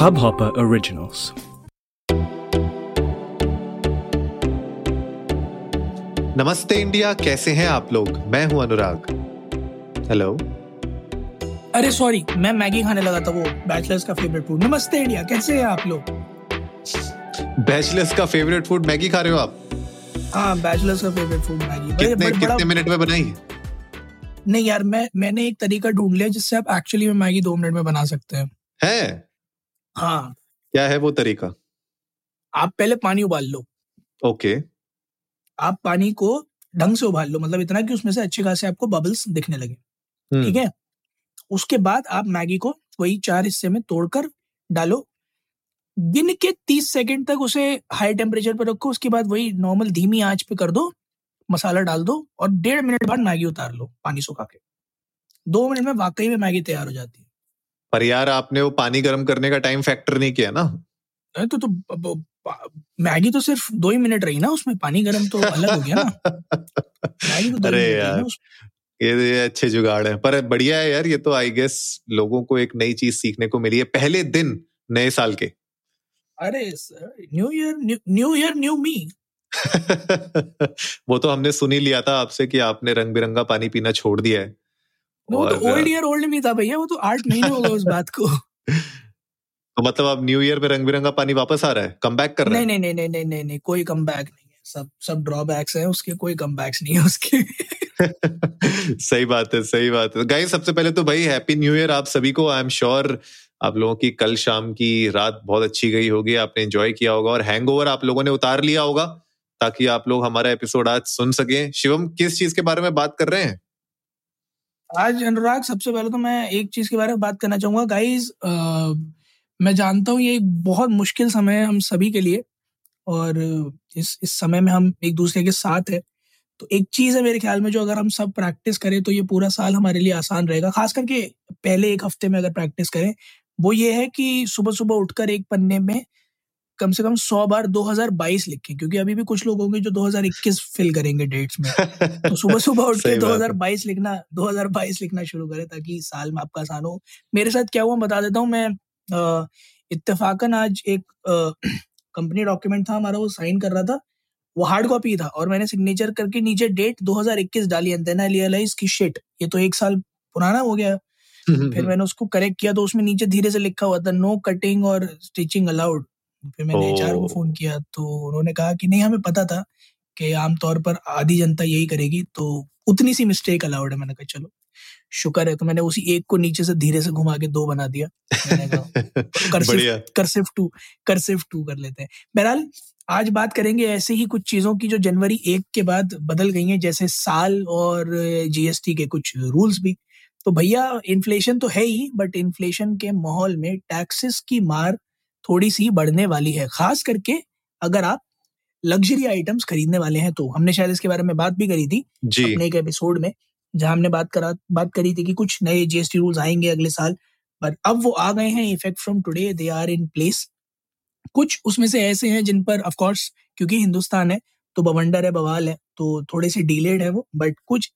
Hubhopper Originals. नमस्ते India कैसे हैं आप लोग? मैं हूँ अनुराग। हेलो अरे सॉरी मैं मैगी खाने लगा था वो बैचलर्स का फेवरेट फ़ूड नमस्ते इंडिया कैसे हैं आप लोग? बैचलर्स का फेवरेट फ़ूड मैगी खा रहे हो आप? हाँ बैचलर्स का फेवरेट फ़ूड मैगी। कितने बड़े- बड़ा कितने मिनट में बनाई? नहीं यार मैं मैंने एक तरीका ढूंढ लिया जिससे आप एक्चुअली में मैगी दो मिनट में बना सकते हैं। है? हाँ। क्या है वो तरीका? आप पहले पानी उबाल लो। ओके। आप पानी को ढंग से उबाल लो मतलब इतना कि उसमें से अच्छे खासे आपको बबल्स दिखने लगे। हम्म, ठीक है? उसके बाद आप मैगी को वही चार हिस्से में तोड़कर डालो। गिन के तीस सेकंड तक उसे हाई टेम्परेचर पर रखो उसके बाद वही नॉर्मल धीमी आँच पे कर दो मसाला डाल दो और डेढ़ मिनट बाद मैगी उतार लो पानी सुखा के। दो मिनट में वाकई में मैगी तैयार हो जाती है। पर यार आपने वो पानी गर्म करने का टाइम फैक्टर नहीं किया ना। तो, तो मैगी तो सिर्फ़ दो ही मिनट रही ना उसमें पानी गर्म तो अलग हो गया ना। मैगी तो दो अरे यार ये ये अच्छे जुगाड़ है। पर बढ़िया है यार ये तो आई गेस लोगों को एक नई चीज़ सीखने को मिली है पहले दिन नए साल के। अरे new year new year new me वो तो हमने सुन ही लिया था आपसे कि आपने रंग बिरंगा पानी पीना छोड़ दिया है। वो तो ओल्ड ईयर ओल्ड मी था भैया वो तो आठ महीने हो गए उस बात को। तो मतलब अब न्यू ईयर में रंग बिरंगा पानी वापस आ रहा है कम बैक कर रहा है? नहीं नहीं नहीं नहीं नहीं नहीं कोई कम बैक नहीं है। सब सब ड्रॉबैक्स हैं उसके कोई कम बैक्स नहीं है उसके। सही बात है सही बात है। गाइस सबसे पहले तो भाई हैप्पी न्यू ईयर आप सभी को। आई एम श्योर आप लोगों की कल शाम की रात बहुत अच्छी गई होगी आपने एंजॉय किया होगा और हैंगओवर आप लोगों ने उतार लिया होगा ताकि आप लोग हमारा एपिसोड आज सुन सकें। शिवम किस चीज़ के बारे में बात कर रहे हैं? आज अनुराग, सबसे पहले तो मैं एक चीज़ के बारे में बात करना चाहूँगा। गाइस मैं जानता हूँ ये एक बहुत मुश्किल समय है हम सभी के लिए और इस इस समय में हम एक दूसरे के साथ है। तो एक चीज़ है मेरे ख्याल में जो अगर हम सब प्रैक्टिस करें तो ये पूरा साल हमारे लिए आसान रहेगा। खास करके पहले एक हफ़्ते में अगर प्रैक्टिस करें, वो ये है कि सुबह सुबह उठकर एक पन्ने में कम से कम सौ बार 2022 लिखें क्योंकि अभी भी कुछ लोग होंगे जो 2021 फिल करेंगे डेट्स में। तो सुबह सुबह उठ के सही बात है। 2022 लिखना 2022 लिखना शुरू करें ताकि साल में आपका आसान हो। मेरे साथ क्या हुआ बता देता हूँ मैं इत्तेफाकन आज एक कंपनी डॉक्यूमेंट था हमारा वो साइन कर रहा था। वो हार्ड कॉपी था और मैंने सिग्नेचर करके नीचे डेट 2021 डाली एंड देन आई रियलाइज़ की शिट ये तो एक साल पुराना हो गया। फिर मैंने उसको करेक्ट किया तो उसमें नीचे धीरे से लिखा हुआ था नो कटिंग और स्टिचिंग अलाउड फिर मैंने एचआर को फ़ोन किया तो उन्होंने कहा कि नहीं हमें पता था कि आमतौर पर आधी जनता यही करेगी तो उतनी सी मिस्टेक अलाउड है। मैंने कहा चलो शुक्र है। तो मैंने उसी एक को नीचे से धीरे से घुमा के दो बना दिया। मैंने कहा कर्सिव बढ़िया। कर्सिव टू कर्सिव टू कर लेते हैं। बहरहाल आज बात करेंगे ऐसे ही कुछ चीज़ों की जो जनवरी एक के बाद बदल गई हैं जैसे साल और जीएसटी के कुछ रूल्स भी। तो भैया इन्फ्लेशन तो है ही बट इन्फ्लेशन के माहौल में टैक्सेस की मार थोड़ी सी बढ़ने वाली है। खास करके अगर आप लग्जरी आइटम्स खरीदने वाले हैं तो। हमने शायद इसके बारे में बात भी करी थी जी। अपने एक एपिसोड में जहाँ हमने बात करा बात करी थी कि कुछ नए जीएसटी रूल्स आएँगे अगले साल पर अब वो आ गए हैं effect from today they are in place कुछ उसमें से ऐसे हैं जिन पर ऑफ़ कोर्स क्योंकि हिंदुस्तान है तो बवंडर है बवाल है तो थोड़े से डिलेड है वो बट कुछ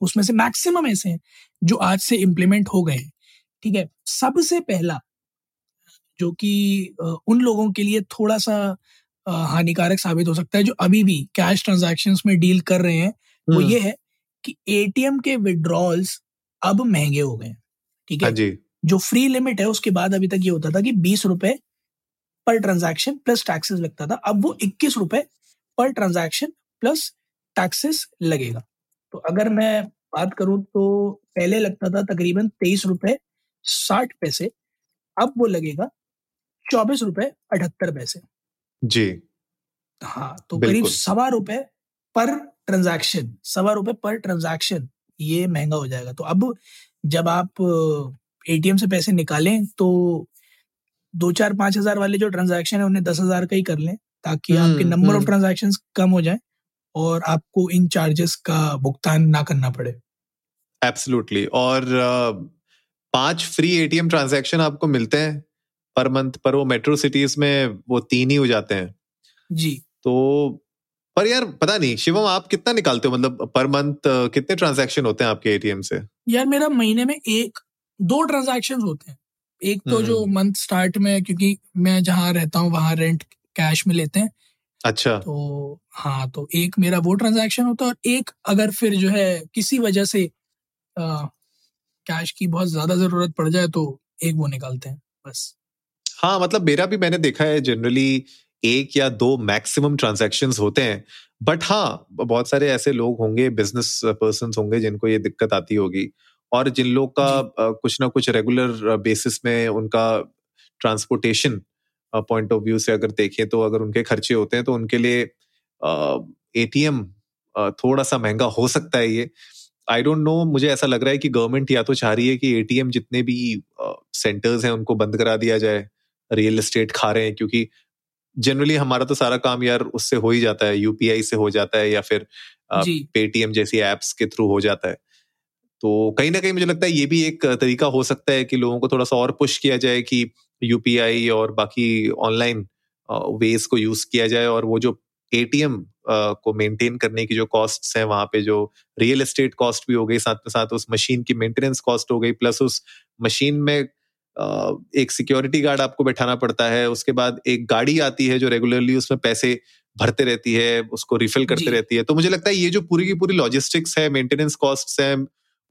उसमें से मैक्सिमम ऐसे हैं जो आज से इम्प्लीमेंट हो गए हैं। ठीक है? सबसे पहला जो कि उन लोगों के लिए थोड़ा सा हानिकारक साबित हो सकता है जो अभी भी कैश ट्रांजैक्शंस में डील कर रहे हैं वो हम्म, ये है कि एटीएम के विड्रॉल्स अब महँगे हो गए ठीक हाँ? है जी। जो फ्री लिमिट है उसके बाद अभी तक ये होता था कि बीस रुपए पर ट्रांजैक्शन प्लस टैक्सेस लगता था अब वो इक्कीस रुपए पर ट्रांजैक्शन प्लस टैक्सेस लगेगा। तो अगर मैं बात करूँ तो पहले लगता था तकरीबन तेईस रुपए साठ पैसे अब वो लगेगा चौबीस रुपए अठहत्तर पैसे। जी। हाँ तो करीब सवा रुपए पर ट्रांजैक्शन सवा रुपए पर ट्रांजैक्शन ये महँगा हो जाएगा। तो अब जब आप एटीएम से पैसे निकालें तो दो चार पाँच हज़ार वाले जो ट्रांजैक्शन है उन्हें दस हज़ार का ही कर लें ताकि आपके हम्म, नंबर ऑफ़। ट्रांजैक्शन कम हो जाए और आपको इन चार्जेस का भुगतान ना करना पड़े। एब्सोल्युटली और पाँच फ्री एटीएम ट्रांजैक्शन आपको मिलते हैं पर मंथ पर वो मेट्रो सिटीज़ में वो तीन ही हो जाते हैं। जी। तो पर यार पता नहीं शिवम आप कितना निकालते हो? मतलब पर मंथ कितने ट्रांजैक्शन होते हैं आपके एटीएम से? यार मेरा महीने में एक दो ट्रांजैक्शन होते हैं। एक तो जो मंथ हम्म। स्टार्ट में क्योंकि मैं जहाँ रहता हूँ वहाँ रेंट कैश में लेते हैं। अच्छा। तो हाँ तो एक मेरा वो ट्रांजैक्शन होता है और एक अगर फिर जो है किसी वजह से आ, कैश की बहुत ज़्यादा ज़रूरत पड़ जाए तो एक वो निकालते हैं बस। हाँ मतलब मेरा भी मैंने देखा है जनरली एक या दो मैक्सिमम ट्रांजेक्शन होते हैं। बट हाँ बहुत सारे ऐसे लोग होंगे बिज़नेस पर्सन होंगे जिनको ये दिक्कत आती होगी। और जिन लोग का कुछ ना कुछ रेगुलर बेसिस में उनका ट्रांसपोर्टेशन पॉइंट ऑफ़ व्यू से अगर देखें तो अगर उनके खर्चे होते हैं तो उनके लिए एटीएम थोड़ा सा महँगा हो सकता है ये। आई डोंट नो मुझे ऐसा लग रहा है कि गवर्नमेंट या तो चाह रही है कि एटीएम जितने भी सेंटर्स हैं उनको बंद करा दिया जाए। रियल एस्टेट खा रहे हैं क्योंकि जनरली हमारा तो सारा काम यार उससे हो ही जाता है यूपीआई से हो जाता है या फिर पेटीएम जैसी एप्स के थ्रू हो जाता है। तो कहीं ना कहीं मुझे लगता है ये भी एक तरीका हो सकता है कि लोगों को थोड़ा सा और पुश किया जाए कि यूपीआई और बाकी ऑनलाइन वेज को यूज़ किया जाए और वो जो एटीएम को मेंटेन करने की जो कॉस्ट है वहाँ पे जो रियल एस्टेट कॉस्ट भी हो गई साथ में साथ उस मशीन की मेंटेनेंस कॉस्ट हो गई प्लस उस मशीन में एक सिक्योरिटी गार्ड आपको बैठाना पड़ता है उसके बाद एक गाड़ी आती है जो रेगुलरली उसमें पैसे भरते रहती है उसको रिफिल करते रहती है। तो मुझे लगता है ये जो पूरी की पूरी लॉजिस्टिक्स है मेंटेनेंस कॉस्ट है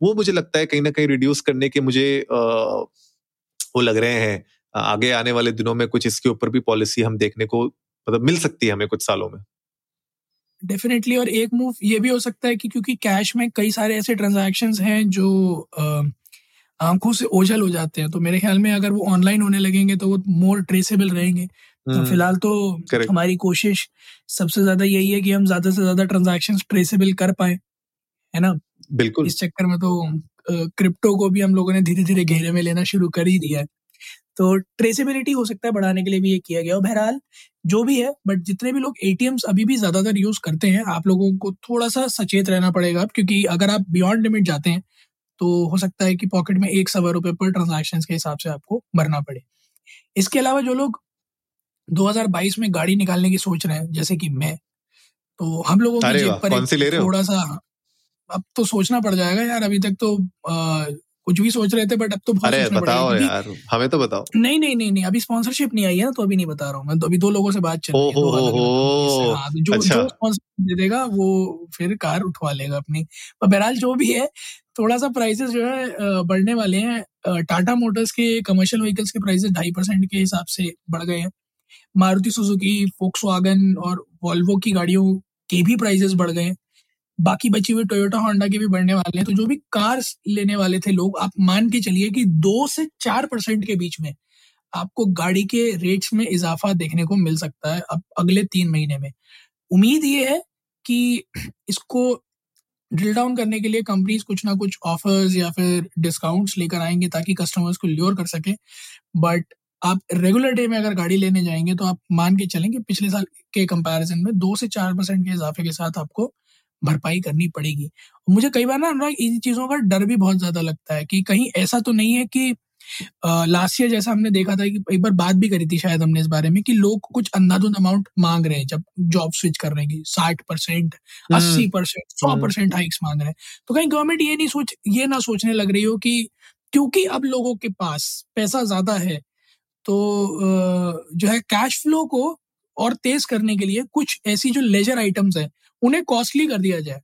वो मुझे लगता है कहीं ना कहीं रिड्यूस करने के मुझे वो लग रहे हैं। आगे आने वाले दिनों में कुछ इसके ऊपर भी पॉलिसी हम देखने को मतलब मिल सकती है हमें कुछ सालों में। डेफिनेटली और एक मूव ये भी हो सकता है कि क्योंकि कैश में कई सारे ऐसे ट्रांजैक्शन हैं जो आँखों से ओझल हो जाते हैं। तो मेरे ख्याल में अगर वो ऑनलाइन होने लगेंगे तो वो मोर ट्रेसेबल रहेंगे। तो हम्म, फ़िलहाल तो correct. हमारी कोशिश सबसे ज़्यादा यही है कि हम ज़्यादा से ज़्यादा ट्रांजेक्शन ट्रेसेबल कर पाए है ना? बिल्कुल। इस चक्कर में तो क्रिप्टो को भी हम लोगों ने धीरे धीरे घेरे में लेना शुरू कर ही दिया है। तो ट्रेसेबिलिटी हो सकता है बढ़ाने के लिए भी ये किया गया। और बहरहाल जो भी है बट जितने भी लोग एटीएम्स अभी भी ज़्यादातर यूज़ करते हैं आप लोगों को थोड़ा सा सचेत रहना पड़ेगा क्योंकि अगर आप बियॉन्ड लिमिट जाते हैं तो हो सकता है कि पॉकेट में एक सवा रुपये पर ट्रांजेक्शन के हिसाब से आपको भरना पड़े। इसके अलावा जो लोग 2022 में गाड़ी निकालने की सोच रहे हैं जैसे कि मैं तो हम लोगों को जेब पर थोड़ा सा अब तो सोचना पड़ जाएगा यार अभी तक तो कुछ भी सोच रहे थे बट अब तो अरे बताओ यार हमें तो बताओ। नहीं नहीं नहीं नहीं अभी स्पॉन्सरशिप नहीं आई है ना तो अभी नहीं बता रहा हूँ मैं तो अभी दो लोगों से बात चल रही है हाँ, तो जो अच्छा। जो स्पॉन्सर दे देगा वो फिर कार उठवा लेगा अपनी। पर बहरहाल जो भी है थोड़ा सा प्राइसेस जो है बढ़ने वाले हैं टाटा मोटर्स के कमर्शियल व्हीकल्स के प्राइसेस ढाई परसेंट के हिसाब से बढ़ गए हैं। मारुति सुजुकी फोक्स और वॉल्वो की गाड़ियों के भी प्राइसेस बढ़ गए हैं। बाकी बची हुई टोयोटा होंडा के भी बढ़ने वाले हैं। तो जो भी कार्स लेने वाले थे लोग, आप मान के चलिए कि दो से चार परसेंट के बीच में आपको गाड़ी के रेट्स में इजाफा देखने को मिल सकता है अब अगले तीन महीने में। उम्मीद ये है कि इसको ड्रिल डाउन करने के लिए कंपनीज़ कुछ ना कुछ ऑफर्स या फिर डिस्काउंट्स लेकर आएँगे ताकि कस्टमर्स को ल्योर कर सके। बट आप रेगुलर डे में अगर गाड़ी लेने जाएँगे तो आप मान के चलेंगे पिछले साल के कंपैरिजन में दो से चार परसेंट के इजाफे के साथ आपको भरपाई करनी पड़ेगी मुझे कई बार ना अनुराग इन चीज़ों का डर भी बहुत ज़्यादा लगता है कि कहीं ऐसा तो नहीं है कि लास्ट ईयर जैसा हमने देखा था कि एक बार बात भी करी थी शायद हमने इस बारे में कि लोग कुछ अंधाधुंध अमाउंट मांग रहे हैं जब जॉब स्विच कर रहे हैं साठ परसेंट हम्म। अस्सी परसेंट सौ हम्म। परसेंट हाइक्स मांग रहे हैं तो कहीं गवर्नमेंट ये नहीं सोच ये ना सोचने लग रही हो कि क्योंकि अब लोगों के पास पैसा ज़्यादा है तो जो है कैश फ्लो को और तेज करने के लिए कुछ ऐसी जो लेजर आइटम्स है उन्हें कॉस्टली कर दिया जाए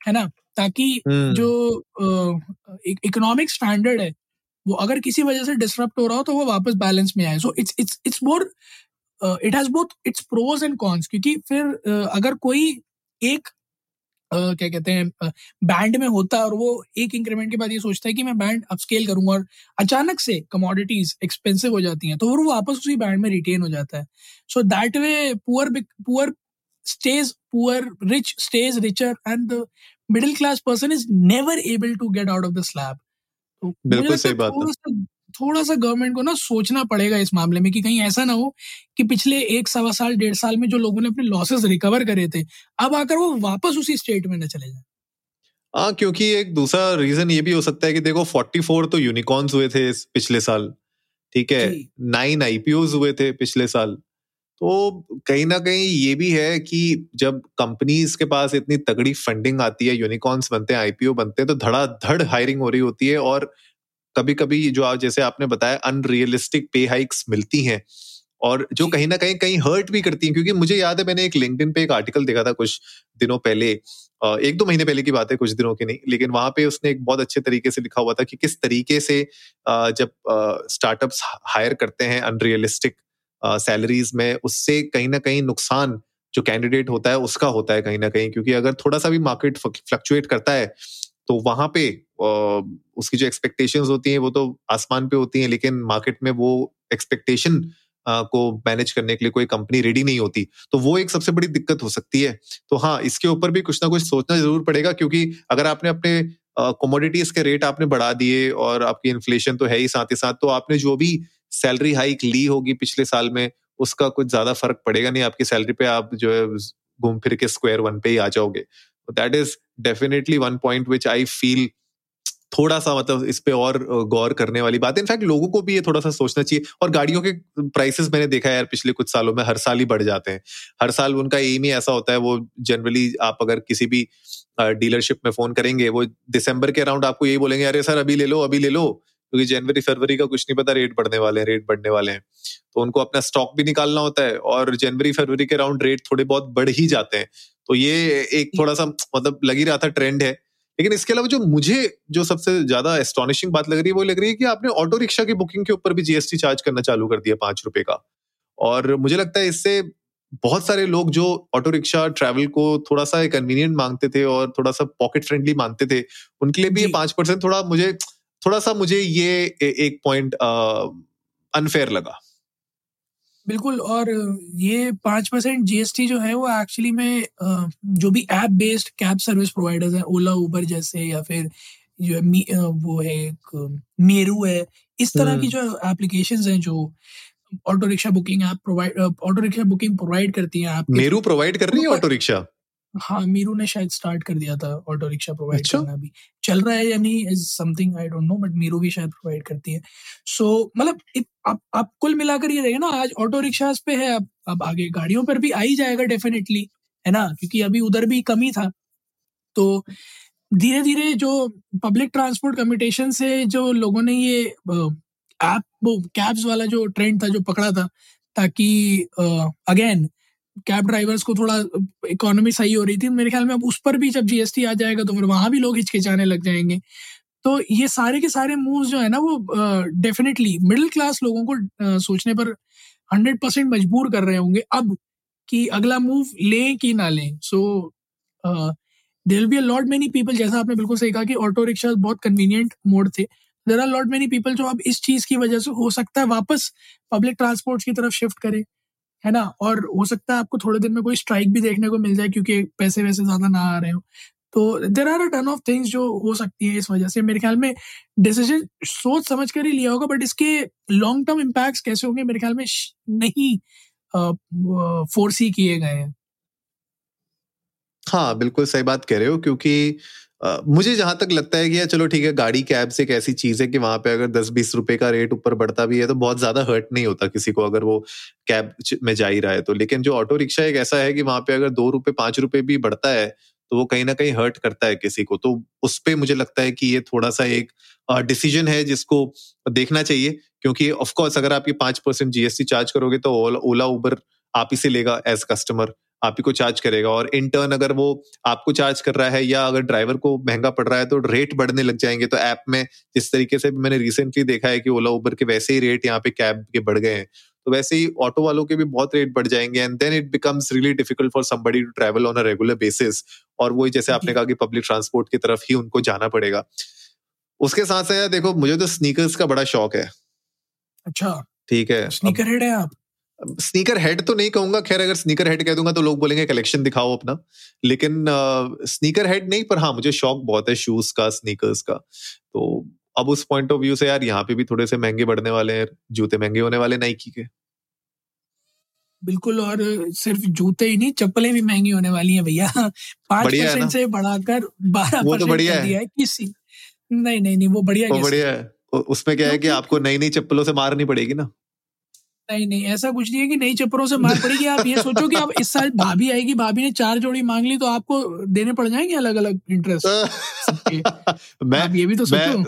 है ना? ताकि हम्म। जो इकोनॉमिक स्टैंडर्ड है वो अगर किसी वजह से डिस्टर्ब हो रहा हो तो वो वापस बैलेंस में आए। So it's it's it's more it has both it's pros and cons क्योंकि फिर uh, अगर कोई एक Uh, क्या कहते हैं बैंड uh, में होता है और वो एक इंक्रीमेंट के बाद ये सोचता है कि मैं बैंड अपस्केल करूँगा और अचानक से कमोडिटीज एक्सपेंसिव हो जाती हैं तो वो वापस उसी बैंड में रिटेन हो जाता है। So that way poor poor stays poor, rich stays richer, and the middle class person is never able to get out of the slab. तो बिल्कुल सही बात है। थोड़ा सा गवर्नमेंट को ना सोचना पड़ेगा इस मामले में कि कहीं ऐसा ना हो कि पिछले एक सवा साल डेढ़ साल में जो लोगों ने अपने लॉसेस रिकवर करे थे अब आकर वो वापस उसी स्टेट में न चले जाए। हाँ क्योंकि एक दूसरा रीजन ये भी हो सकता है कि देखो 44 तो यूनिकॉर्न्स हुए थे पिछले साल ठीक है? नाइन आईपीओ हुए थे पिछले साल। तो कहीं ना कहीं ये भी है कि जब कंपनीज़ के पास इतनी तगड़ी फंडिंग आती है यूनिकॉर्न्स बनते हैं आईपीओ बनते हैं तो धड़ा धड़ हायरिंग हो रही होती है और कभी कभी जो आप जैसे आपने बताया अनरियलिस्टिक पे हाइक्स मिलती हैं और जो कहीं ना कहीं कहीं हर्ट भी करती हैं। क्योंकि मुझे याद है मैंने एक लिंक्डइन पे एक आर्टिकल देखा था कुछ दिनों पहले एक दो महीने पहले की बात है कुछ दिनों की नहीं लेकिन वहाँ पे उसने एक बहुत अच्छे तरीके से लिखा हुआ था कि किस तरीके से जब स्टार्टअप्स हायर करते हैं अनरियलिस्टिक सैलरीज में, उससे कहीं ना कहीं नुकसान जो कैंडिडेट होता है, उसका होता है कहीं ना कहीं, क्योंकि अगर थोड़ा सा भी मार्केट फ्लक्चुएट करता है तो वहाँ पे उसकी जो एक्सपेक्टेशंस होती हैं, वो तो आसमान पे होती हैं, लेकिन मार्केट में वो एक्सपेक्टेशन को मैनेज करने के लिए कोई कंपनी रेडी नहीं होती तो वो एक सबसे बड़ी दिक्कत हो सकती है। तो हाँ इसके ऊपर भी कुछ ना कुछ सोचना ज़रूर पड़ेगा, क्योंकि अगर आपने अपने कमोडिटीज के रेट आपने बढ़ा दिए और आपकी इन्फ्लेशन तो है ही साथ ही साथ तो आपने जो भी सैलरी हाइक ली होगी पिछले साल में, उसका कुछ ज़्यादा फ़र्क पड़ेगा नहीं। आपकी सैलरी पे आप जो है घूम फिर के स्क्वायर वन पे ही आ जाओगे। That is definitely one point which I feel थोड़ा सा मतलब इस पे और गौर करने वाली बात है। इनफैक्ट लोगों को भी ये थोड़ा सा सोचना चाहिए। और गाड़ियों के प्राइसेस मैंने देखा है यार पिछले कुछ सालों में, हर साल ही बढ़ जाते हैं। हर साल उनका एम ही ऐसा होता है, वो जनरली आप अगर किसी भी डीलरशिप में फ़ोन करेंगे, वो दिसंबर के अराउंड आपको यही बोलेंगे, अरे सर, अभी ले लो, अभी ले लो। क्योंकि जनवरी फरवरी का कुछ नहीं पता रेट बढ़ने वाले हैं रेट बढ़ने वाले हैं। तो उनको अपना स्टॉक भी निकालना होता है और जनवरी फरवरी के राउंड रेट थोड़े बहुत बढ़ ही जाते हैं। तो ये एक थोड़ा सा मतलब लग ही रहा था ट्रेंड है। लेकिन इसके अलावा जो मुझे जो सबसे ज़्यादा एस्टोनिशिंग बात लग रही है वो लग रही है कि आपने ऑटो रिक्शा की बुकिंग के ऊपर भी जीएसटी चार्ज करना चालू कर दिया पाँच रुपए का। और मुझे लगता है इससे बहुत सारे लोग जो ऑटो रिक्शा ट्रैवल को थोड़ा सा कन्वीनियंट मांगते थे और थोड़ा सा पॉकेट फ्रेंडली मानते थे उनके लिए भी ये पाँच परसेंट थोड़ा मुझे थोड़ा सा मुझे ये एक पॉइंट अनफेयर लगा बिल्कुल और ये पाँच परसेंट जीएसटी जो है वो एक्चुअली में जो भी app based cab service providers हैं ओला उबर जैसे या फिर जो है वो है एक मेरू है इस तरह की हम्म। जो एप्लीकेशन हैं जो auto rickshaw booking app provide auto rickshaw booking provide करती है आप मेरू प्रोवाइड कर रही है ऑटो रिक्शा हाँ मीरू ने शायद स्टार्ट कर दिया था ऑटो रिक्शा प्रोवाइड अच्छा? करना भी। चल रहा है या नहीं is something I don't know but मीरू भी शायद प्रोवाइड करती है। सो so, मतलब आप आप कुल मिलाकर ये देखें ना आज ऑटो रिक्शा पे है अब अब आगे गाड़ियों पर भी आ ही जाएगा डेफिनेटली है ना? क्योंकि अभी उधर भी कमी था। तो धीरे धीरे जो पब्लिक ट्रांसपोर्ट कम्यूटेशन से जो लोगों ने ये ऐप वो कैब्स वाला जो ट्रेंड था जो पकड़ा था ताकि अगेन कैब ड्राइवर्स को थोड़ा इकोनॉमी सही हो रही थी। मेरे ख्याल में अब उस पर भी जब जीएसटी आ जाएगा तो फिर वहाँ भी लोग हिचकिचाने लग जाएँगे। तो ये सारे के सारे मूव्स जो है ना वो डेफिनेटली मिडिल क्लास लोगों को uh, सोचने पर हंड्रेड परसेंट मजबूर कर रहे होंगे अब कि अगला मूव लें कि ना लें। So there be a lot many people जैसा आपने बिल्कुल सही कहा कि ऑटो रिक्शा बहुत कन्वीनियंट मोड थे। There are lot many people जो अब इस चीज़ की वजह से हो सकता है वापस पब्लिक ट्रांसपोर्ट की तरफ़ शिफ्ट करें। है ना? और हो सकता है आपको थोड़े दिन में कोई स्ट्राइक भी देखने को मिल जाए क्योंकि पैसे वैसे ज़्यादा ना आ रहे हो। तो there are a ton of things जो हो सकती है इस वजह से। मेरे ख्याल में डिसीज़न सोच समझ कर ही लिया होगा बट इसके लॉन्ग टर्म इम्पैक्ट कैसे होंगे मेरे ख्याल में नहीं फोर्सी किए गए हैं। हाँ बिल्कुल सही बात कह रहे हो, क्योंकि मुझे जहाँ तक लगता है कि यार चलो ठीक है, गाड़ी कैब से एक ऐसी चीज़ है कि वहाँ पे अगर दस बीस रुपए का रेट ऊपर बढ़ता भी है तो बहुत ज़्यादा हर्ट नहीं होता किसी को अगर वो कैब में जा ही रहा है तो। लेकिन जो ऑटो रिक्शा एक ऐसा है कि वहाँ पे अगर दो रुपए, पाँच रुपए भी बढ़ता है तो वो कहीं ना कहीं हर्ट करता है किसी को। तो उस पर मुझे लगता है कि ये थोड़ा सा एक डिसीज़न है जिसको देखना चाहिए क्योंकि ऑफकोर्स अगर आप ये पाँच परसेंट जीएसटी चार्ज करोगे तो ओला उबर आप ही से लेगा एज कस्टमर आप ही को चार्ज करेगा और इन टर्न अगर वो आपको चार्ज कर रहा है या अगर ड्राइवर को महँगा पड़ रहा है तो रेट बढ़ने लग जाएँगे। तो ऐप में जिस तरीके से मैंने रिसेंटली देखा है कि ओला उबर के वैसे ही रेट यहाँ पे कैब के बढ़ गए हैं। तो वैसे ही ऑटो वालों के भी बहुत रेट बढ़ जाएँगे and then it becomes really difficult for somebody to travel on a regular basis और वही जैसे आपने कहा कि पब्लिक ट्रांसपोर्ट की तरफ़ ही उनको जाना पड़ेगा। उसके साथ साथ देखो मुझे तो स्नीकर्स का बड़ा शौक है। अच्छा। ठीक है स्नीकर हेड है आप? स्नीकर हेड तो नहीं कहूँगा। खैर अगर स्नीकर हेड कह दूँगा तो लोग बोलेंगे कलेक्शन दिखाओ अपना। लेकिन स्नीकर हेड नहीं पर हाँ मुझे शौक बहुत है शूज़ का स्नीकर्स का। तो अब उस पॉइंट ऑफ़ व्यू से यार यहाँ पे भी थोड़े से महँगे बढ़ने वाले हैं जूते महँगे होने वाले नाइकी के। बिल्कुल और सिर्फ़ जूते ही नहीं चप्पलें भी महँगी होने वाली हैं भैया। पाँच परसेंट से बढ़ाकर बारह वो तो बढ़िया है।, है किसी नहीं नहीं नहीं वो बढ़िया वो बढ़िया है। उसमें क्या है कि आपको नई नई चप्पलों से मारनी पड़ेगी ना? नहीं नहीं ऐसा कुछ नहीं है कि नई चप्परों से मार पड़ेगी। आप ये सोचो कि आप इस साल भाभी आएगी भाभी ने चार जोड़ी मांग ली तो आपको देने पड़ जाएँगे अलग अलग इंटरेस्ट मैं ये भी तो सोचो।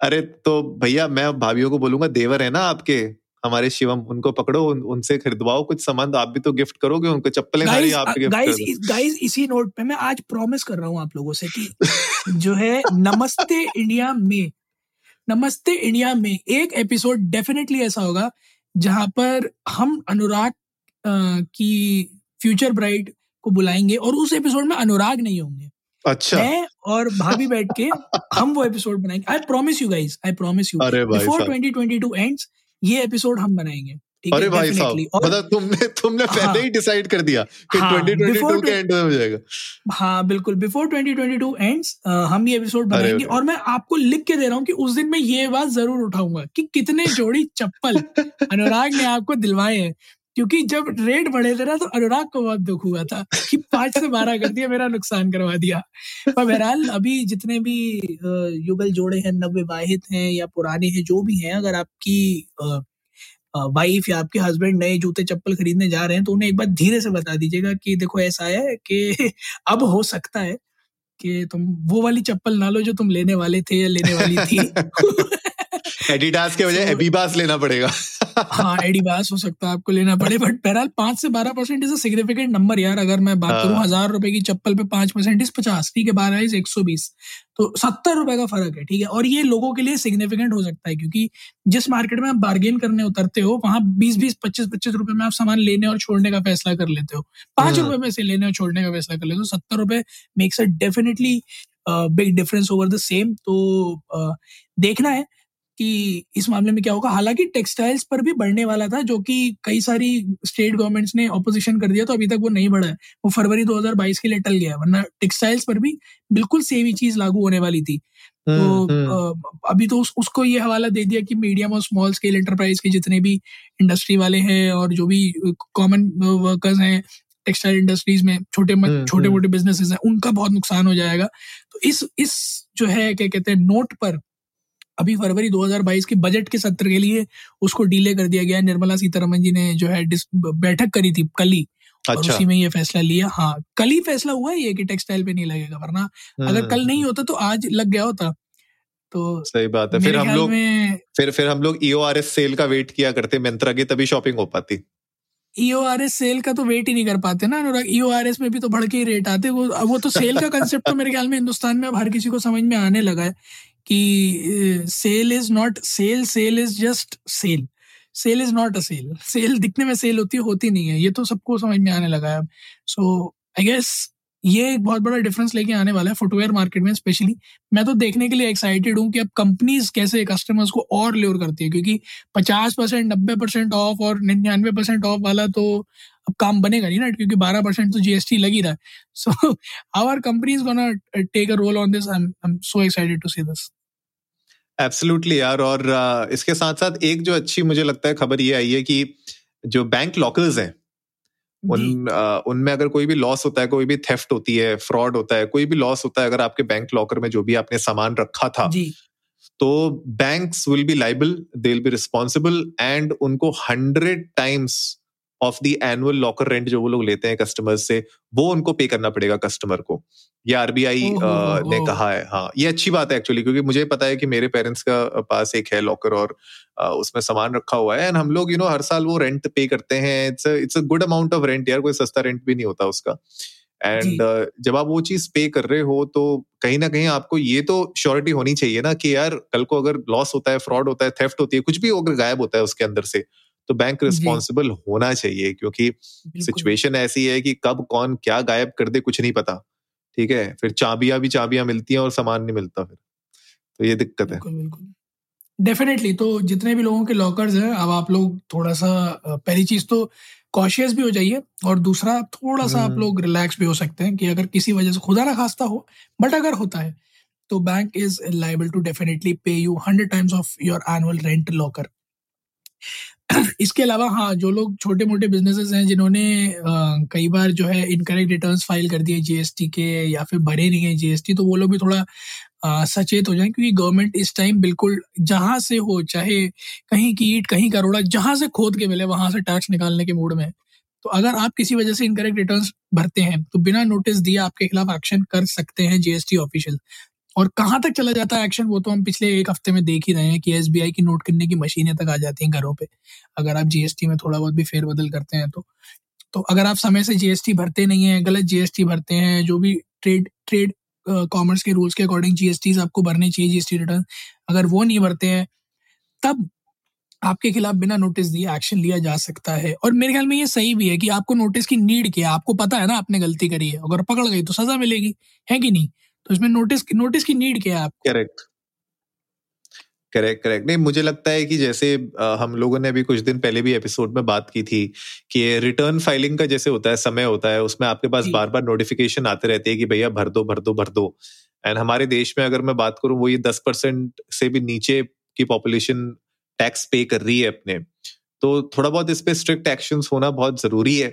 अरे तो भैया मैं भाभीियों को बोलूँगा देवर है ना आपके? हमारे शिवम उनको पकड़ो उन, उनसे खरीदवाओ कुछ सामान आप भी तो गिफ्ट करोगे उनको चप्पलें गाइस गाइस गाइस इसी नोट पे मैं आज प्रॉमिस कर रहा हूँ आप लोगों से कि जो है नमस्ते इंडिया में नमस्ते इंडिया में एक एपिसोड डेफिनेटली ऐसा होगा जहाँ पर हम अनुराग की फ्यूचर ब्राइड को बुलाएँगे और उस एपिसोड में अनुराग नहीं होंगे। अच्छा। मैं और भाभी बैठ के हम वो एपिसोड बनाएँगे। I promise you guys I promise you before 2022 ends ये एपिसोड हम बनाएँगे। अरे भाई साहब मतलब तुमने तुमने हाँ, ही डिसाइड कर दिया कि हाँ, 2022 के एंड में हो जाएगा। हाँ बिल्कुल। बिफोर 2022 एंड्स हम ये एपिसोड बनाएँगे और मैं आपको लिख के दे रहा हूँ कि उस दिन मैं ये बात ज़रूर उठाऊँगा कि कितने जोड़ी चप्पल अनुराग ने आपको दिलवाए हैं। क्योंकि जब रेट बढ़े थे ना तो अनुराग को बहुत दुख हुआ था कि पाँच से बारह कर दिया मेरा नुकसान करवा दिया। पर बहरहाल अभी जितने भी युगल जोड़े हैं नवविवाहित हैं या पुराने हैं जो भी हैं अगर आपकी वाइफ या आपके हस्बैंड नए जूते, चप्पल खरीदने जा रहे हैं तो उन्हें एक बार धीरे से बता दीजिएगा कि देखो ऐसा है कि अब हो सकता है कि तुम वो वाली चप्पल ना लो जो तुम लेने वाले थे या लेने वाली थी। एडिडास के वजह एबीबास लेना पड़ेगा हाँ एडिबास हो सकता है आपको लेना पड़े बट बहरहाल पाँच से बारह परसेंट इज़ सिग्निफिकेंट नंबर यार अगर मैं बात करूँ हाँ। हज़ार रुपए की चप्पल पे पाँच परसेंट इज़ पचास ठीक है बारह इज़ एक सौ बीस तो सत्तर रुपए का फ़र्क है ठीक है और ये लोगों के लिए सिग्निफिकेंट हो सकता है क्योंकि जिस मार्केट में आप बार्गेन करने उतरते हो वहाँ बीस बीस पच्चीस पच्चीस रुपए में आप सामान लेने और छोड़ने का फैसला कर लेते हो पाँच हाँ। रुपए में से लेने और छोड़ने का फैसला कर लेते हो सत्तर रुपए makes a definitely big difference over the same तो uh, देखना है कि इस मामले में क्या होगा? हालाँकि टेक्सटाइल्स पर भी बढ़ने वाला था जो कि कई सारी स्टेट गवर्नमेंट्स ने ऑपोजिशन कर दिया तो अभी तक वो नहीं बढ़ा है। वो फरवरी 2022 के लिए टल गया वरना टेक्सटाइल्स पर भी बिल्कुल सेम ही चीज़ लागू होने वाली थी। तो हम्म, हम्म। अभी तो उस, उसको ये हवाला दे दिया कि मीडियम और स्मॉल स्केल एंटरप्राइज के जितने भी इंडस्ट्री वाले हैं और जो भी कॉमन वर्कर्स हैं टेक्सटाइल इंडस्ट्रीज़ में छोटे हम्म, छोटे मोटे बिजनेसेस हैं उनका बहुत नुकसान हो जाएगा। तो इस इस जो है क्या कहते हैं नोट पर अभी फरवरी 2022 के बजट के सत्र के लिए उसको डिले कर दिया गया निर्मला सीतारमन जी ने जो है बैठक करी थी कल ही। अच्छा। और उसी में ये फैसला लिया। हाँ कल ही फैसला हुआ ये कि टेक्सटाइल पे नहीं लगेगा वरना अगर कल नहीं होता तो आज लग गया होता। तो सही बात है। फिर हम लोग फिर फिर हम लोग ईओआरएस e सेल का वेट किया करते मंत्रा की तभी शॉपिंग हो पाती। ईओआरएस e सेल का तो वेट ही नहीं कर पाते ना अनुराग। ईओआरएस e में भी तो भड़के ही रेट आते वो वो तो सेल का कंसेप्ट तो मेरे ख्याल में हिंदुस्तान में अब हर किसी को समझ में आने लगा है। कि sale is not sale sale is just sale sale is not a sale sale दिखने में सेल होती होती नहीं है। ये तो सबको समझ में आने लगा है सो आई गेस ये एक बहुत बड़ा डिफरेंस लेके आने वाला है फुटवेयर मार्केट में स्पेशली मैं तो देखने के लिए एक्साइटेड हूँ कि अब कंपनीज़ कैसे कस्टमर्स को और ल्योर करती है, क्योंकि पचास परसेंट, नब्बे परसेंट ऑफ़ और निन्यानवे परसेंट ऑफ़ वाला तो अब काम बनेगा नहीं ना, क्योंकि बारह परसेंट तो जीएसटी लग रहा है। So our companies gonna take a role on this I am so excited to see this absolutely यार और इसके साथ साथ एक जो अच्छी मुझे लगता है खबर ये आई है कि जो बैंक लॉकर्स हैं उन उनमें अगर कोई भी लॉस होता है कोई भी थेफ्ट होती है फ्रॉड होता है कोई भी लॉस होता है अगर आपके बैंक लॉकर में जो भी आपने सामान रखा था जी. तो banks will be liable they will be responsible and उनको hundred times of the annual locker rent जो वो लोग लेते हैं कस्टमर्स से वो उनको पे करना पड़ेगा कस्टमर को। ये आरबीआई ने ओ, कहा है हाँ। ये अच्छी बात है एक्चुअली क्योंकि मुझे पता है कि मेरे पेरेंट्स का पास एक है लॉकर और उसमें सामान रखा हुआ है। एंड हम लोग यू you नो know, हर साल वो रेंट पे करते हैं। It's it's a good amount of rent यार कोई सस्ता रेंट भी नहीं होता उसका। एंड uh, जब आप वो चीज़ पे कर रहे हो तो कहीं ना कहीं आपको ये तो श्योरिटी होनी चाहिए ना कि यार कल को अगर लॉस होता है फ्रॉड होता है थेफ्ट होती है कुछ भी अगर गायब होता है उसके अंदर से तो बैंक रिस्पॉन्सिबल होना चाहिए क्योंकि सिचुएशन ऐसी है कि कब कौन क्या गायब कर दे कुछ नहीं पता ठीक है? फिर चाबियाँ भी चाबियाँ मिलती हैं और सामान नहीं मिलता फिर तो ये दिक्कत है। बिल्कुल डेफिनेटली तो जितने भी लोगों के लॉकर्स हैं अब आप लोग थोड़ा सा पहली चीज़ तो कॉशियस भी हो जाइए और दूसरा थोड़ा सा आप हम्म। लोग रिलैक्स भी हो सकते हैं कि अगर किसी वजह से खुदा ना खास्ता हो बट अगर होता है तो bank is liable to definitely pay you hundred times of your annual rent locker इसके अलावा हाँ जो लोग छोटे मोटे बिजनेसेस हैं जिन्होंने कई बार जो है इनकरेक्ट रिटर्न्स फ़ाइल कर दिए जीएसटी के या फिर भरे नहीं है जीएसटी तो वो लोग भी थोड़ा आ, सचेत हो जाए क्योंकि गवर्नमेंट इस टाइम बिल्कुल जहाँ से हो चाहे कहीं की ईट कहीं करोड़ा जहाँ से खोद के मिले वहाँ से टैक्स निकालने के मूड में तो अगर आप किसी वजह से इनकरेक्ट रिटर्न्स भरते हैं तो बिना नोटिस दिए आपके खिलाफ एक्शन कर सकते हैं जीएसटी ऑफिशियल और कहाँ तक चला जाता है एक्शन वो तो हम पिछले एक हफ़्ते में देख ही रहे हैं कि एसबीआई की नोट करने की मशीनें तक आ जाती हैं घरों पे। अगर आप जीएसटी में थोड़ा बहुत भी फेरबदल करते हैं तो। तो अगर आप समय से जीएसटी भरते नहीं है, गलत जीएसटी भरते हैं, जो भी ट्रेड ट्रेड कॉमर्स के रूल्स के अकॉर्डिंग जीएसटी आपको भरने चाहिए जीएसटी रिटर्न अगर वो नहीं भरते हैं, तब आपके खिलाफ बिना नोटिस दिए एक्शन लिया जा सकता है। और मेरे ख्याल में ये सही भी है कि आपको नोटिस की नीड क्या है। आपको पता है ना, आपने गलती करी है। अगर पकड़ गई तो सजा मिलेगी, है कि नहीं? तो इसमें नोटिस नोटिस की नीड क्या है आप करेक्ट करेक्ट करेक्ट नहीं मुझे लगता है कि जैसे आ, हम लोगों ने अभी कुछ दिन पहले भी एपिसोड में बात की थी कि रिटर्न फाइलिंग का जैसे होता है समय होता है उसमें आपके पास बार बार नोटिफिकेशन आते रहते हैं कि भैया भर दो भर दो भर दो। एंड हमारे देश में अगर मैं बात करूँ वो ये दस परसेंट से भी नीचे की पॉपुलेशन टैक्स पे कर रही है अपने। तो थोड़ा बहुत इस पे स्ट्रिक्ट एक्शन होना बहुत ज़रूरी है।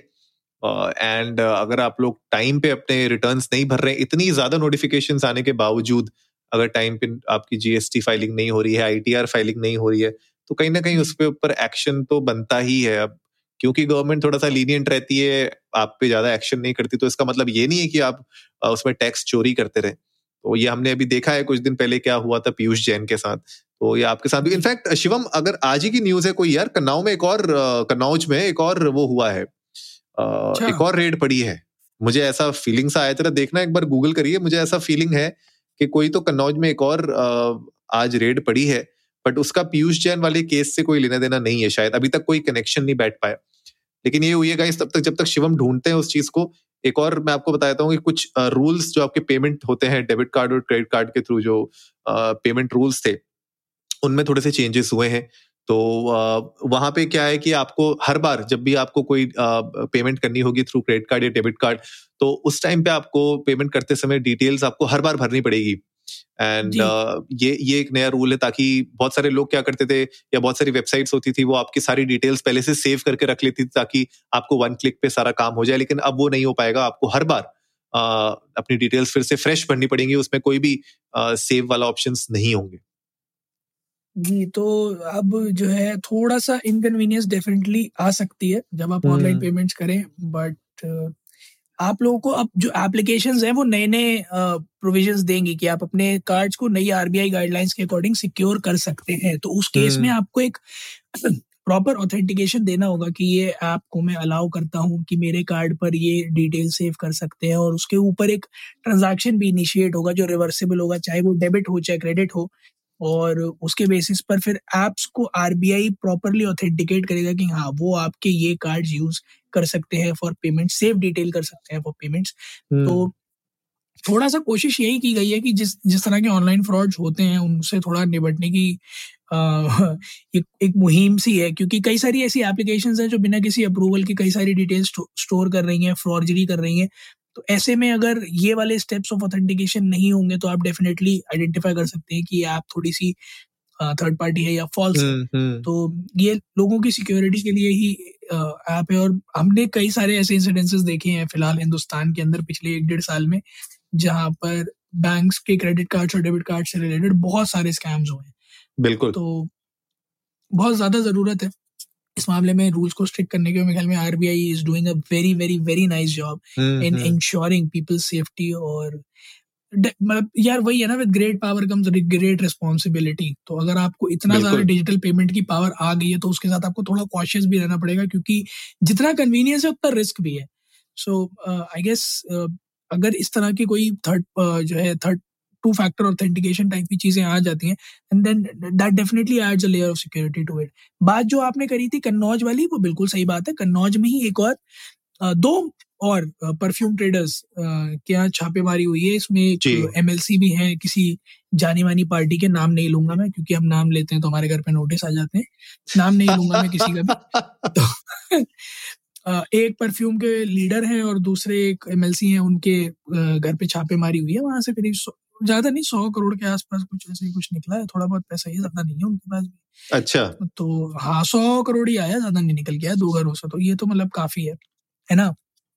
एंड uh, uh, अगर आप लोग टाइम पे अपने रिटर्न्स नहीं भर रहे हैं इतनी ज़्यादा नोटिफिकेशन आने के बावजूद अगर टाइम पे आपकी जीएसटी फाइलिंग नहीं हो रही है आईटीआर फाइलिंग नहीं हो रही है तो कहीं ना कहीं उसके ऊपर एक्शन तो बनता ही है। अब क्योंकि गवर्नमेंट थोड़ा सा लीनियंट रहती है आप पे ज़्यादा एक्शन नहीं करती तो इसका मतलब ये नहीं है कि आप उसमें टैक्स चोरी करते रहे। तो ये हमने अभी देखा है कुछ दिन पहले क्या हुआ था पीयूष जैन के साथ। तो ये आपके साथ भी इनफैक्ट शिवम अगर आज ही की न्यूज़ है कोई यार कन्नाव में एक और कन्नौज में एक और वो हुआ है। एक और रेड पड़ी है। मुझे ऐसा फीलिंग सा आया तेरा देखना एक बार गूगल करिए मुझे ऐसा फीलिंग है कि कोई तो कन्नौज में एक और आज रेड पड़ी है बट उसका पीयूष जैन वाले केस से कोई लेना देना नहीं है शायद अभी तक कोई कनेक्शन नहीं बैठ पाया। लेकिन ये हुई है तब तक जब तक शिवम ढूंढते हैं उस चीज़ को एक और मैं आपको बताता हूँ कि कुछ रूल्स जो आपके पेमेंट होते हैं डेबिट कार्ड और क्रेडिट कार्ड के थ्रू जो पेमेंट रूल्स थे उनमें थोड़े से चेंजेस हुए हैं। तो वहाँ पे क्या है कि आपको हर बार जब भी आपको कोई पेमेंट करनी होगी थ्रू क्रेडिट कार्ड या डेबिट कार्ड तो उस टाइम पे आपको पेमेंट करते समय डिटेल्स आपको हर बार भरनी पड़ेगी। एंड uh, ये ये एक नया रूल है ताकि बहुत सारे लोग क्या करते थे या बहुत सारी वेबसाइट्स होती थी वो आपकी सारी डिटेल्स पहले से सेव करके रख लेती थी ताकि आपको वन क्लिक पे सारा काम हो जाए लेकिन अब वो नहीं हो पाएगा। आपको हर बार uh, अपनी डिटेल्स फिर से फ्रेश भरनी पड़ेंगी उसमें कोई भी सेव वाला ऑप्शन नहीं होंगे। जी, तो अब जो है थोड़ा-सा इनकन्वीनियंस डेफ़िनेटली आ सकती है, जब आप ऑनलाइन पेमेंट्स करें बट आप लोगों को अब जो एप्लीकेशंस हैं वो नए-नए प्रोविजंस देंगी कि आप अपने कार्ड्स को नई आरबीआई गाइडलाइंस के अकॉर्डिंग सिक्योर कर सकते हैं। तो उस केस में आपको एक प्रॉपर ऑथेंटिकेशन देना होगा कि ये ऐप को मैं अलाउ करता हूँ कि मेरे कार्ड पर ये डिटेल सेव कर सकते हैं और उसके ऊपर एक ट्रांज़ैक्शन भी इनिशिएट होगा जो रिवर्सिबल होगा, चाहे वो डेबिट हो चाहे क्रेडिट हो। और उसके बेसिस पर फिर एप्स को आरबीआई प्रॉपरली ऑथेंटिकेट करेगा कि हाँ वो आपके ये कार्ड यूज़ कर सकते हैं फॉर पेमेंट सेव डिटेल कर सकते हैं फॉर पेमेंट्स तो हम्म। थोड़ा सा कोशिश यही की गई है कि जिस जिस तरह के ऑनलाइन फ्रॉड होते हैं उनसे थोड़ा निपटने की आ, एक, एक मुहिम सी है क्योंकि कई सारी ऐसी एप्लीकेशन हैं जो बिना किसी अप्रूवल के कई सारी डिटेल्स स्टोर कर रही हैं फ्रॉडजरी कर रही हैं तो ऐसे में अगर ये वाले स्टेप्स ऑफ़ ऑथेंटिकेशन नहीं होंगे तो आप डेफिनेटली आइडेंटिफाई कर सकते हैं कि आप थोड़ी सी थर्ड पार्टी है या फॉल्स है। हम्म, हम्म। तो ये लोगों की सिक्योरिटी के लिए ही ऐप है और हमने कई सारे ऐसे इंसिडेंसेस देखे हैं फ़िलहाल हिंदुस्तान के अंदर पिछले एक डेढ़ साल में जहाँ पर बैंक्स के क्रेडिट कार्ड और डेबिट कार्ड से रिलेटेड बहुत सारे स्कैम्स हुए हैं। बिल्कुल। तो बहुत ज़्यादा ज़रूरत है। इस मामले में रूल्स को स्ट्रिक्ट करने के मेरे ख्याल में RBI is doing a very very very nice job in insuring people safety और मतलब यार वही है ना with great power comes great responsibility तो अगर आपको इतना ज़्यादा डिजिटल पेमेंट की पावर आ गई है तो उसके साथ आपको थोड़ा कॉशियस भी रहना पड़ेगा क्योंकि जितना कन्वीनियंस है उतना रिस्क भी है। सो आई गेस अगर इस तरह की कोई थर्ड uh, जो है third two factor authentication type की चीज़ें आ जाती हैं and then that definitely adds a layer of security to it बात जो आपने करी थी कन्नौज वाली वो बिल्कुल सही बात है। कन्नौज में ही एक और दो और परफ्यूम ट्रेडर्स के यहाँ छापेमारी हुई है। इसमें एमएलसी भी है किसी जानी मानी पार्टी के नाम नहीं लूँगा मैं क्योंकि हम नाम लेते हैं तो हमारे घर पे नोटिस आ जाते हैं। नाम नहीं लूँगा मैं किसी का भी। तो एक परफ्यूम के लीडर हैं और दूसरे एक एमएलसी हैं उनके घर पे छापेमारी हुई है। वहाँ से करीब ज़्यादा नहीं सौ करोड़ के आसपास कुछ ऐसे ही कुछ निकला है। थोड़ा बहुत पैसा ही ज़्यादा नहीं है उनके पास भी। अच्छा। तो हाँ सौ करोड़ ही आया ज़्यादा नहीं निकल गया दो घरों से। तो ये तो मतलब काफ़ी है है ना?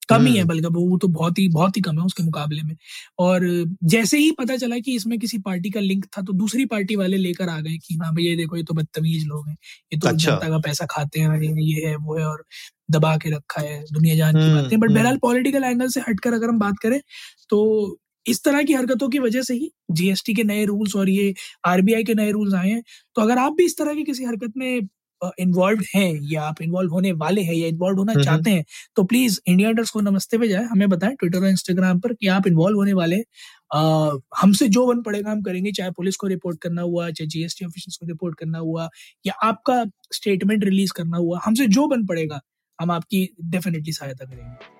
कम ही है हम्म। बल्कि वो तो बहुत ही बहुत ही कम है उसके मुकाबले में। और जैसे ही पता चला कि इसमें किसी पार्टी का लिंक था तो दूसरी पार्टी वाले लेकर आ गए कि हाँ भैया देखो ये तो बदतमीज लोग हैं। ये तो अच्छा। जनता का पैसा खाते हैं ये है वो है और दबा के रखा है दुनिया जान की हम्म, बातें। बट बहरहाल पॉलिटिकल एंगल से हटकर अगर हम बात करें तो इस तरह की हरकतों की वजह से ही जीएसटी के नए रूल्स और ये आरबीआई के नए रूल्स आए हैं। तो अगर आप भी इस तरह की किसी हरकत में इन्वॉल्व हैं या आप इन्वॉल्व होने वाले हैं या इन्वॉल्व होना हम्म, चाहते हैं तो प्लीज़ इंडिया इंडर्स को नमस्ते पे जाए। हमें बताएँ ट्विटर और इंस्टाग्राम पर कि आप इन्वॉल्व होने वाले हैं। हमसे जो बन पड़ेगा हम करेंगे चाहे पुलिस को रिपोर्ट करना हुआ चाहे जीएसटी ऑफिसर्स को रिपोर्ट करना हुआ या आपका स्टेटमेंट रिलीज़ करना हुआ हमसे जो बन पड़ेगा हम आपकी डेफिनेटली सहायता करेंगे।